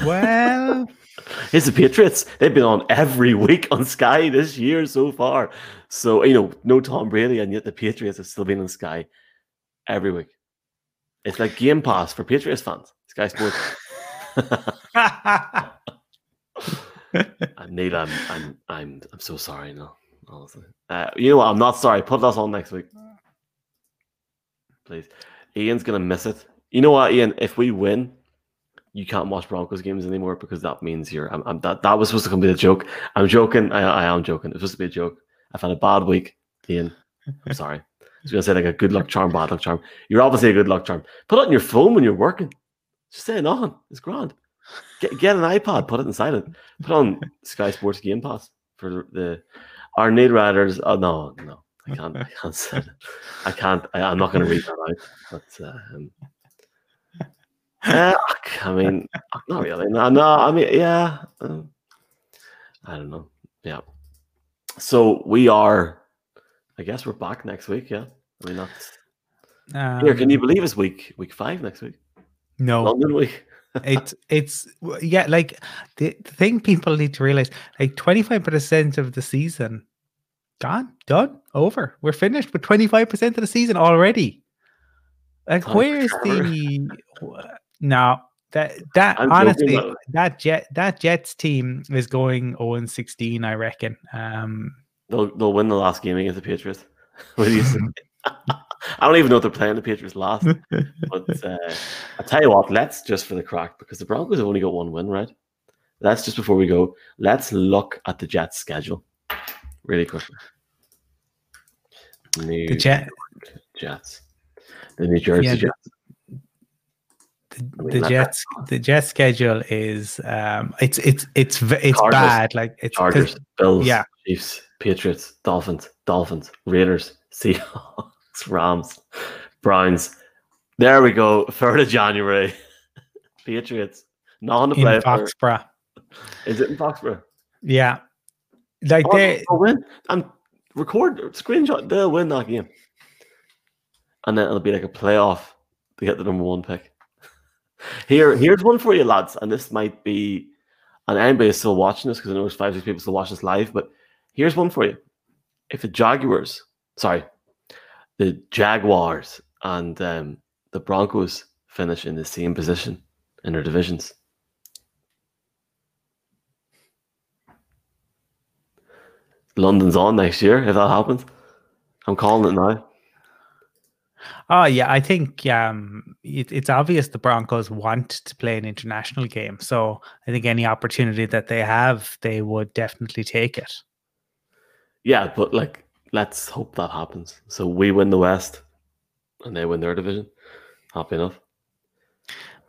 well It's the Patriots. They've been on every week on Sky this year so far. So you know, no Tom Brady, and yet the Patriots have still been on Sky every week. It's like Game Pass for Patriots fans. Sky Sports. and Neil, I'm, I'm, I'm, I'm so sorry. No, honestly. Uh, you know what? I'm not sorry. Put us on next week, please. Ian's gonna miss it. You know what, Ian? If we win, you can't watch Broncos games anymore because that means you're. I'm, I'm, that that was supposed to come be a joke. I'm joking. I, I am joking. It's supposed to be a joke. I've had a bad week, Ian. I'm sorry. I was gonna say like a good luck charm, bad luck charm. You're obviously a good luck charm. Put it on your phone when you're working. Just stay on. It's grand. Get get an iPad. Put it in silent. Put on Sky Sports Game Pass for the our need riders. Oh no, no, I can't. I can't say. I can't. I, I'm not going to read that out. But uh, um, uh, I mean, not really. No, no. I mean, yeah. uh, I don't know. Yeah. So we are. I guess we're back next week. Yeah. I mean, that's here. Can you Um, believe it's week week five next week? no London week. it's it's yeah like the, the thing people need to realize like 25% of the season gone done over we're finished with 25% of the season already like where's the no that that I'm honestly that jet that jets team is going 0 and 16 i reckon um They'll they'll win the last game against the Patriots. What do you say? I don't even know if they're playing the Patriots last. But uh, I tell you what, let's just for the crack because the Broncos have only got one win, right? Let's just before we go, let's look at the Jets' schedule really quickly. New The Jet, Jets. The New Jersey Yeah, Jets. The, mean, the Jets, the Jets schedule is um, it's it's it's it's Chargers. bad. Like it's Chargers, Bills, yeah. Chiefs, Patriots, Dolphins, Dolphins, Raiders, Seahawks, Rams, Browns. There we go. Third of January. Patriots. Nothing to in play for. Foxborough. Is it in Foxborough? Yeah, like Oh, they win. And record screenshot. They'll win that game. And then it'll be like a playoff to get the number one pick. Here, here's one for you, lads. And this might be, and anybody is still watching this because I know there's five, six people still watching this live. But here's one for you: if the Jaguars, sorry, the Jaguars and um, the Broncos finish in the same position in their divisions, London's on next year if that happens. I'm calling it now. Oh yeah, I think um, it, it's obvious the Broncos want to play an international game. So I think any opportunity that they have, they would definitely take it. Yeah, but like, let's hope that happens. So we win the West, and they win their division. Happy enough.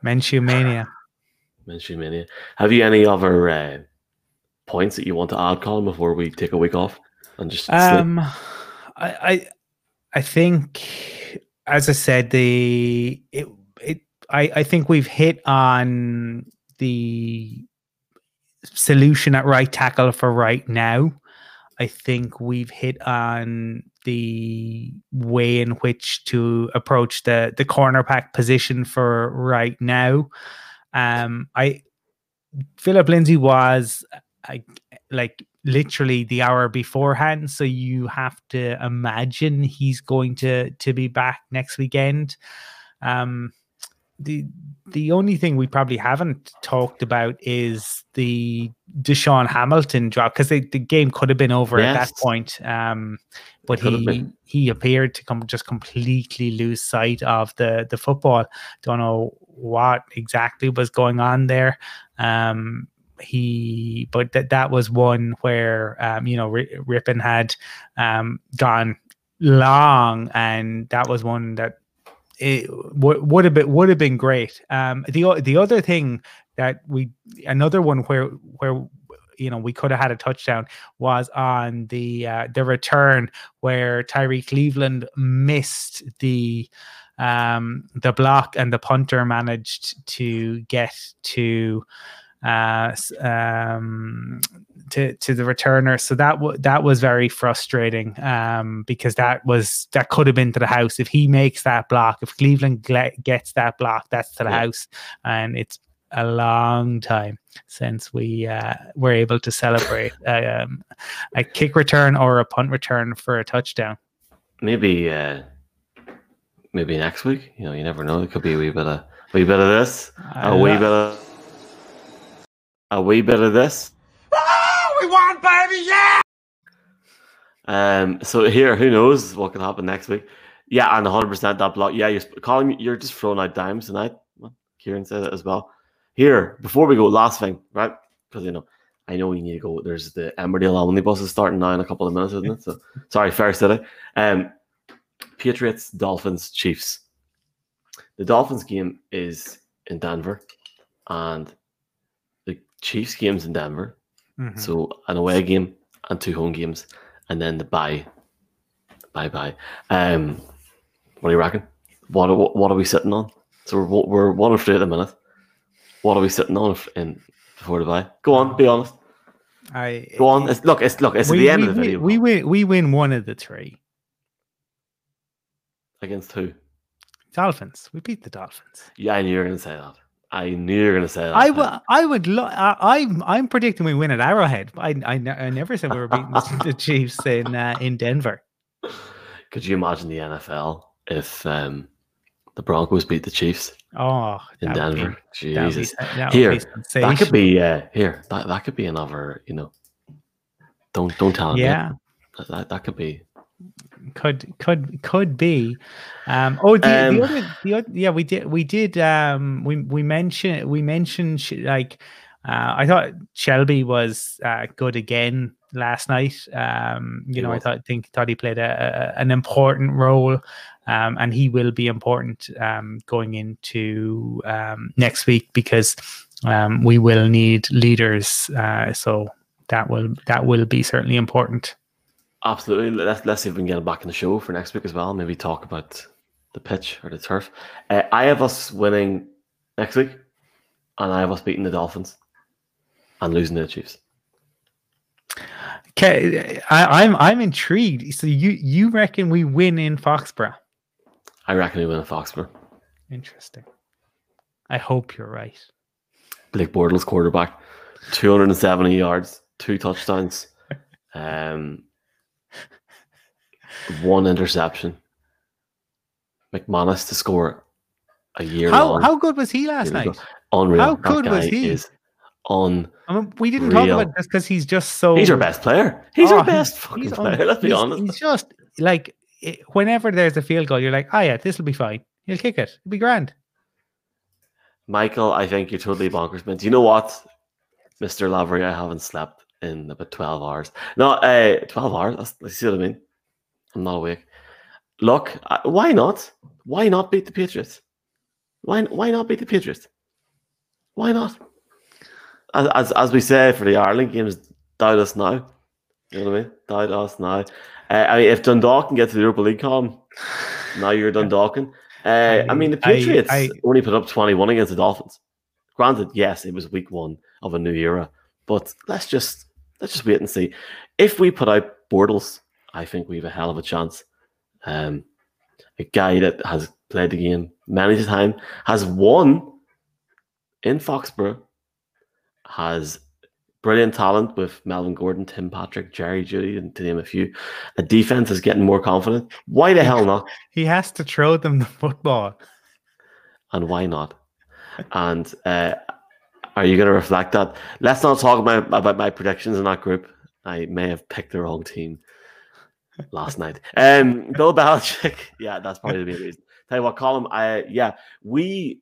Minshew mania. Minshew Mania. Have you any other uh, points that you want to add, Colum, before we take a week off and just sleep? Um, I, I, I think, as I said, the it, it, I, I think we've hit on the solution at right tackle for right now. I think we've hit on the way in which to approach the the cornerback position for right now. Um, I Phillip Lindsay was I, like literally the hour beforehand, so you have to imagine he's going to to be back next weekend. Um, the the only thing we probably haven't talked about is the DaeSean Hamilton drop because the, the game could have been over at that point. Um, but he he appeared to come just completely lose sight of the the football. Don't know what exactly was going on there. Um, he but that that was one where um, you know Ri- Rypien had um, gone long, and that was one that it w- would have been would have been great. Um, the the other thing that we another one where where you know we could have had a touchdown was on the uh, the return where Tyrie Cleveland missed the um the block and the punter managed to get to uh um to to the returner so that w- that was very frustrating um because that was that could have been to the house if he makes that block if Cleveland gle- gets that block that's to the Yeah. house and it's a long time since we uh, were able to celebrate um, a kick return or a punt return for a touchdown. maybe, uh, maybe next week. You know, you never know. It could be a wee bit of, wee bit of this, I a wee lo- bit of, a wee bit of this. Oh, we won, baby, yeah! Um, so here, who knows what can happen next week? Yeah, and 100 percent that block. Yeah, you're calling. You're just throwing out dimes tonight. Well, Kieran said it as well. Here, before we go, last thing, right? Because you know, I know we need to go. There's the Emmerdale omnibus is starting now in a couple of minutes, isn't it? So sorry, fair city. Um, Patriots, Dolphins, Chiefs. The Dolphins game is in Denver, and Chiefs game's in Denver. Mhm. So an away game and two home games, and then the bye. Bye bye. Um, what do you reckon? What are, what are we sitting on? So we're we're one of three at the minute. What are we sitting on if- in before the bye? Go on, be honest. I Go on. It's, look, it's look. It's we, the end we, of the we- video. We win. We win one of the three. against who? Dolphins. We beat the Dolphins. Yeah, I knew you were going to say that. I knew you were going to say that. I would. I would. Lo- I, I'm. I'm predicting we win at Arrowhead. I. I, ne- I never said we were beating the Chiefs in uh, in Denver. Could you imagine the NFL if um, the Broncos beat the Chiefs Oh, in be- Denver? be Jesus, that would Here, be that could be uh, here. That that could be another. You know, don't don't tell me. Yeah, That, that, that could be. Could could could be. Um, oh, the, Um, the other, the other, yeah, we did, we did. Um, we we mentioned we mentioned sh- like. Uh, I thought Shelby was uh, good again last night. Um, you know, I thought think thought he played a, a, an important role, um, and he will be important um, going into um, next week because um, we will need leaders. Uh, so that will that will be certainly important. Absolutely. Let's let's see if we can get him back in the show for next week as well. Maybe talk about the pitch or the turf. Uh, I have us winning next week, and I have us beating the Dolphins and losing to the Chiefs. Okay, I, I'm I'm intrigued. So you you reckon we win in Foxborough? I reckon we win in Foxborough. Interesting. I hope you're right. Blake Bortles quarterback, 270 yards, two touchdowns, um, one interception. McManus to score a year How how good was he last Here we go. night? Unreal. how That good was he? On. I mean, we didn't talk about this because he's just so. He's our best player. He's Oh, our ah, best fucking player. un- Let's be honest. He's just like it, whenever there's a field goal, you're like, oh yeah, this will be fine. He'll kick it. It'll be grand. Michael, I think you're totally bonkers, man. Do you know what, Mister Lavery? I haven't slept in about twelve hours. No, uh, twelve hours. That's, you see what I mean? I'm not awake. Look, uh, why not? Why not beat the Patriots? Why why not beat the Patriots? Why not? As as, as we say for the Ireland games, doubt us now. You know what I mean? Doubt us now. Uh, I mean, if Dundalk can get to the Europa League Colum, now you're Dundalkin. Uh, I, mean, the I- Patriots I- only put up 21 against the Dolphins. Granted, yes, it was week one of a new era, but let's just let's just wait and see. If we put out Bortles, I think we have a hell of a chance. Um, a guy that has played the game many times, has won in Foxborough, has brilliant talent with Melvin Gordon, Tim Patrick, Jerry Jeudy, and to name a few. A defense is getting more confident. Why the hell not? He has to throw them the football. and why not? And uh, are you going to reflect that? Let's not talk about, about my predictions in that group. I may have picked the wrong team last night. Um, Bill Belichick. Yeah, that's probably the main reason. Tell you what, Colum. I yeah, we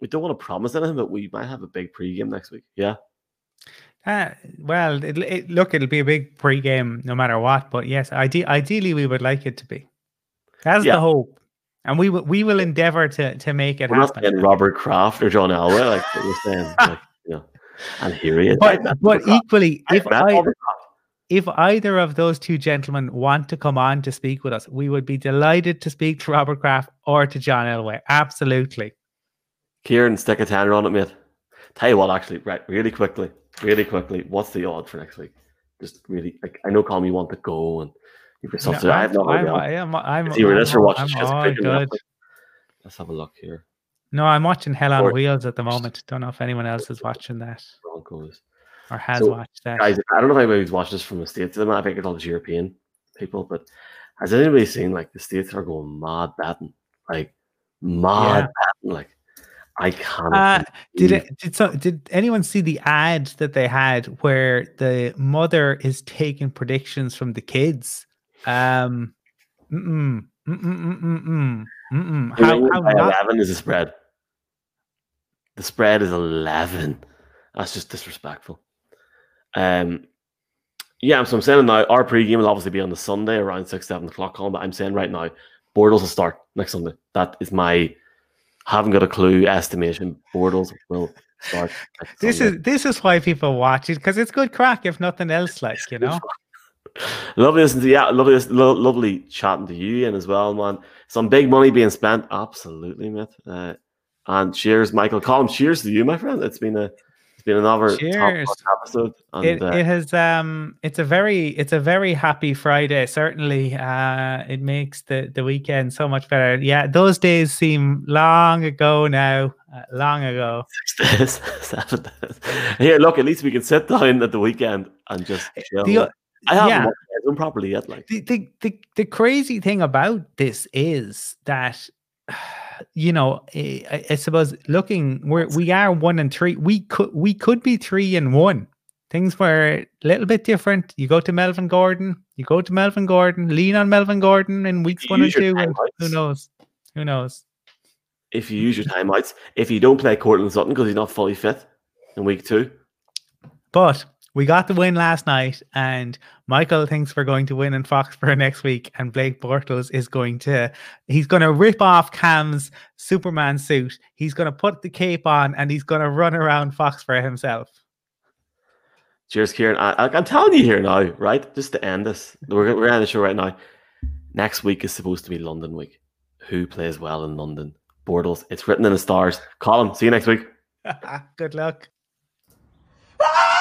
we don't want to promise anything, but we might have a big pregame next week. Yeah, Uh, well, it, it, look, it'll be a big pre-game no matter what. But yes, ide- ideally we would like it to be. That's Yeah. the hope, and we will we will endeavor to to make it we're not happen. saying Robert Kraft or John Elway like we're saying. Like, you know, and here he is. But but Robert Kraft. equally, if I if either of those two gentlemen want to come on to speak with us, we would be delighted to speak to Robert Kraft or to John Elway. Absolutely. Kieran, stick a tenner on it, mate. Tell you what, actually, right, really quickly, really quickly, what's the odd for next week? Just really, like, I know, Colum, you want to go and you've got stuff No, I have no I'm, idea. I'm, I'm, I'm, Is he with us I'm- watching I'm Chelsea all good. Let's have a look here. No, I'm watching Hell on Or- Wheels at the moment. Don't know if anyone else is watching that Broncos. or has So, watched that. Guys, I don't know if anybody's watched this from the States. I think it's all just European people, but has anybody seen like the States are going mad betting? Like, mad Yeah. betting? Like, I can't. Uh, did it, did so did anyone see the ad that they had where the mother is taking predictions from the kids? Um, mm-mm, mm-mm, mm-mm, mm-mm, mm-mm. How, how not, 11 is the spread. The spread is 11. That's just disrespectful. Um, yeah, so I'm saying now our pregame will obviously be on the Sunday around 6, 7 o'clock, Colum, but I'm saying right now, Bortles will start next Sunday. That is my haven't got a clue estimation. Bortles will start. next this Sunday. is this is why people watch it because it's good crack if nothing else. Like you know, Lovely listening to yeah, lovely, lo- lovely chatting to you Ian as well, man. Some big money being spent, absolutely, mate. Uh, and cheers, Michael. Colum, cheers to you, my friend. It's been a it's been another top Cheers. episode. And, it, uh, it has um it's a very it's a very happy friday certainly uh it makes the the weekend so much better yeah those days seem long ago now uh, long ago six days, seven days. Here, look, at least we can sit down at the weekend and just chill. the, I haven't yeah. properly yet. Like, the, the the the crazy thing about this is that you know I, I- I suppose looking we're we are one and three we could we could be three and one. Things were a little bit different. You go to melvin gordon you go to melvin gordon lean on melvin gordon in weeks You one and two and who knows who knows. If you use your timeouts, if you don't play Courtland Sutton because he's not fully fit in week two, but we got the win last night, and Michael thinks we're going to win in Foxborough next week, and Blake Bortles is going to he's going to rip off Cam's Superman suit. He's going to put the cape on, and he's going to run around Foxborough himself. Cheers, Kieran. I, am telling you here now, right? Just to end this, we're we're on the show right now. Next week is supposed to be London week. Who plays well in London? Bortles. It's written in the stars. Colum, see you next week. Good luck. Ah!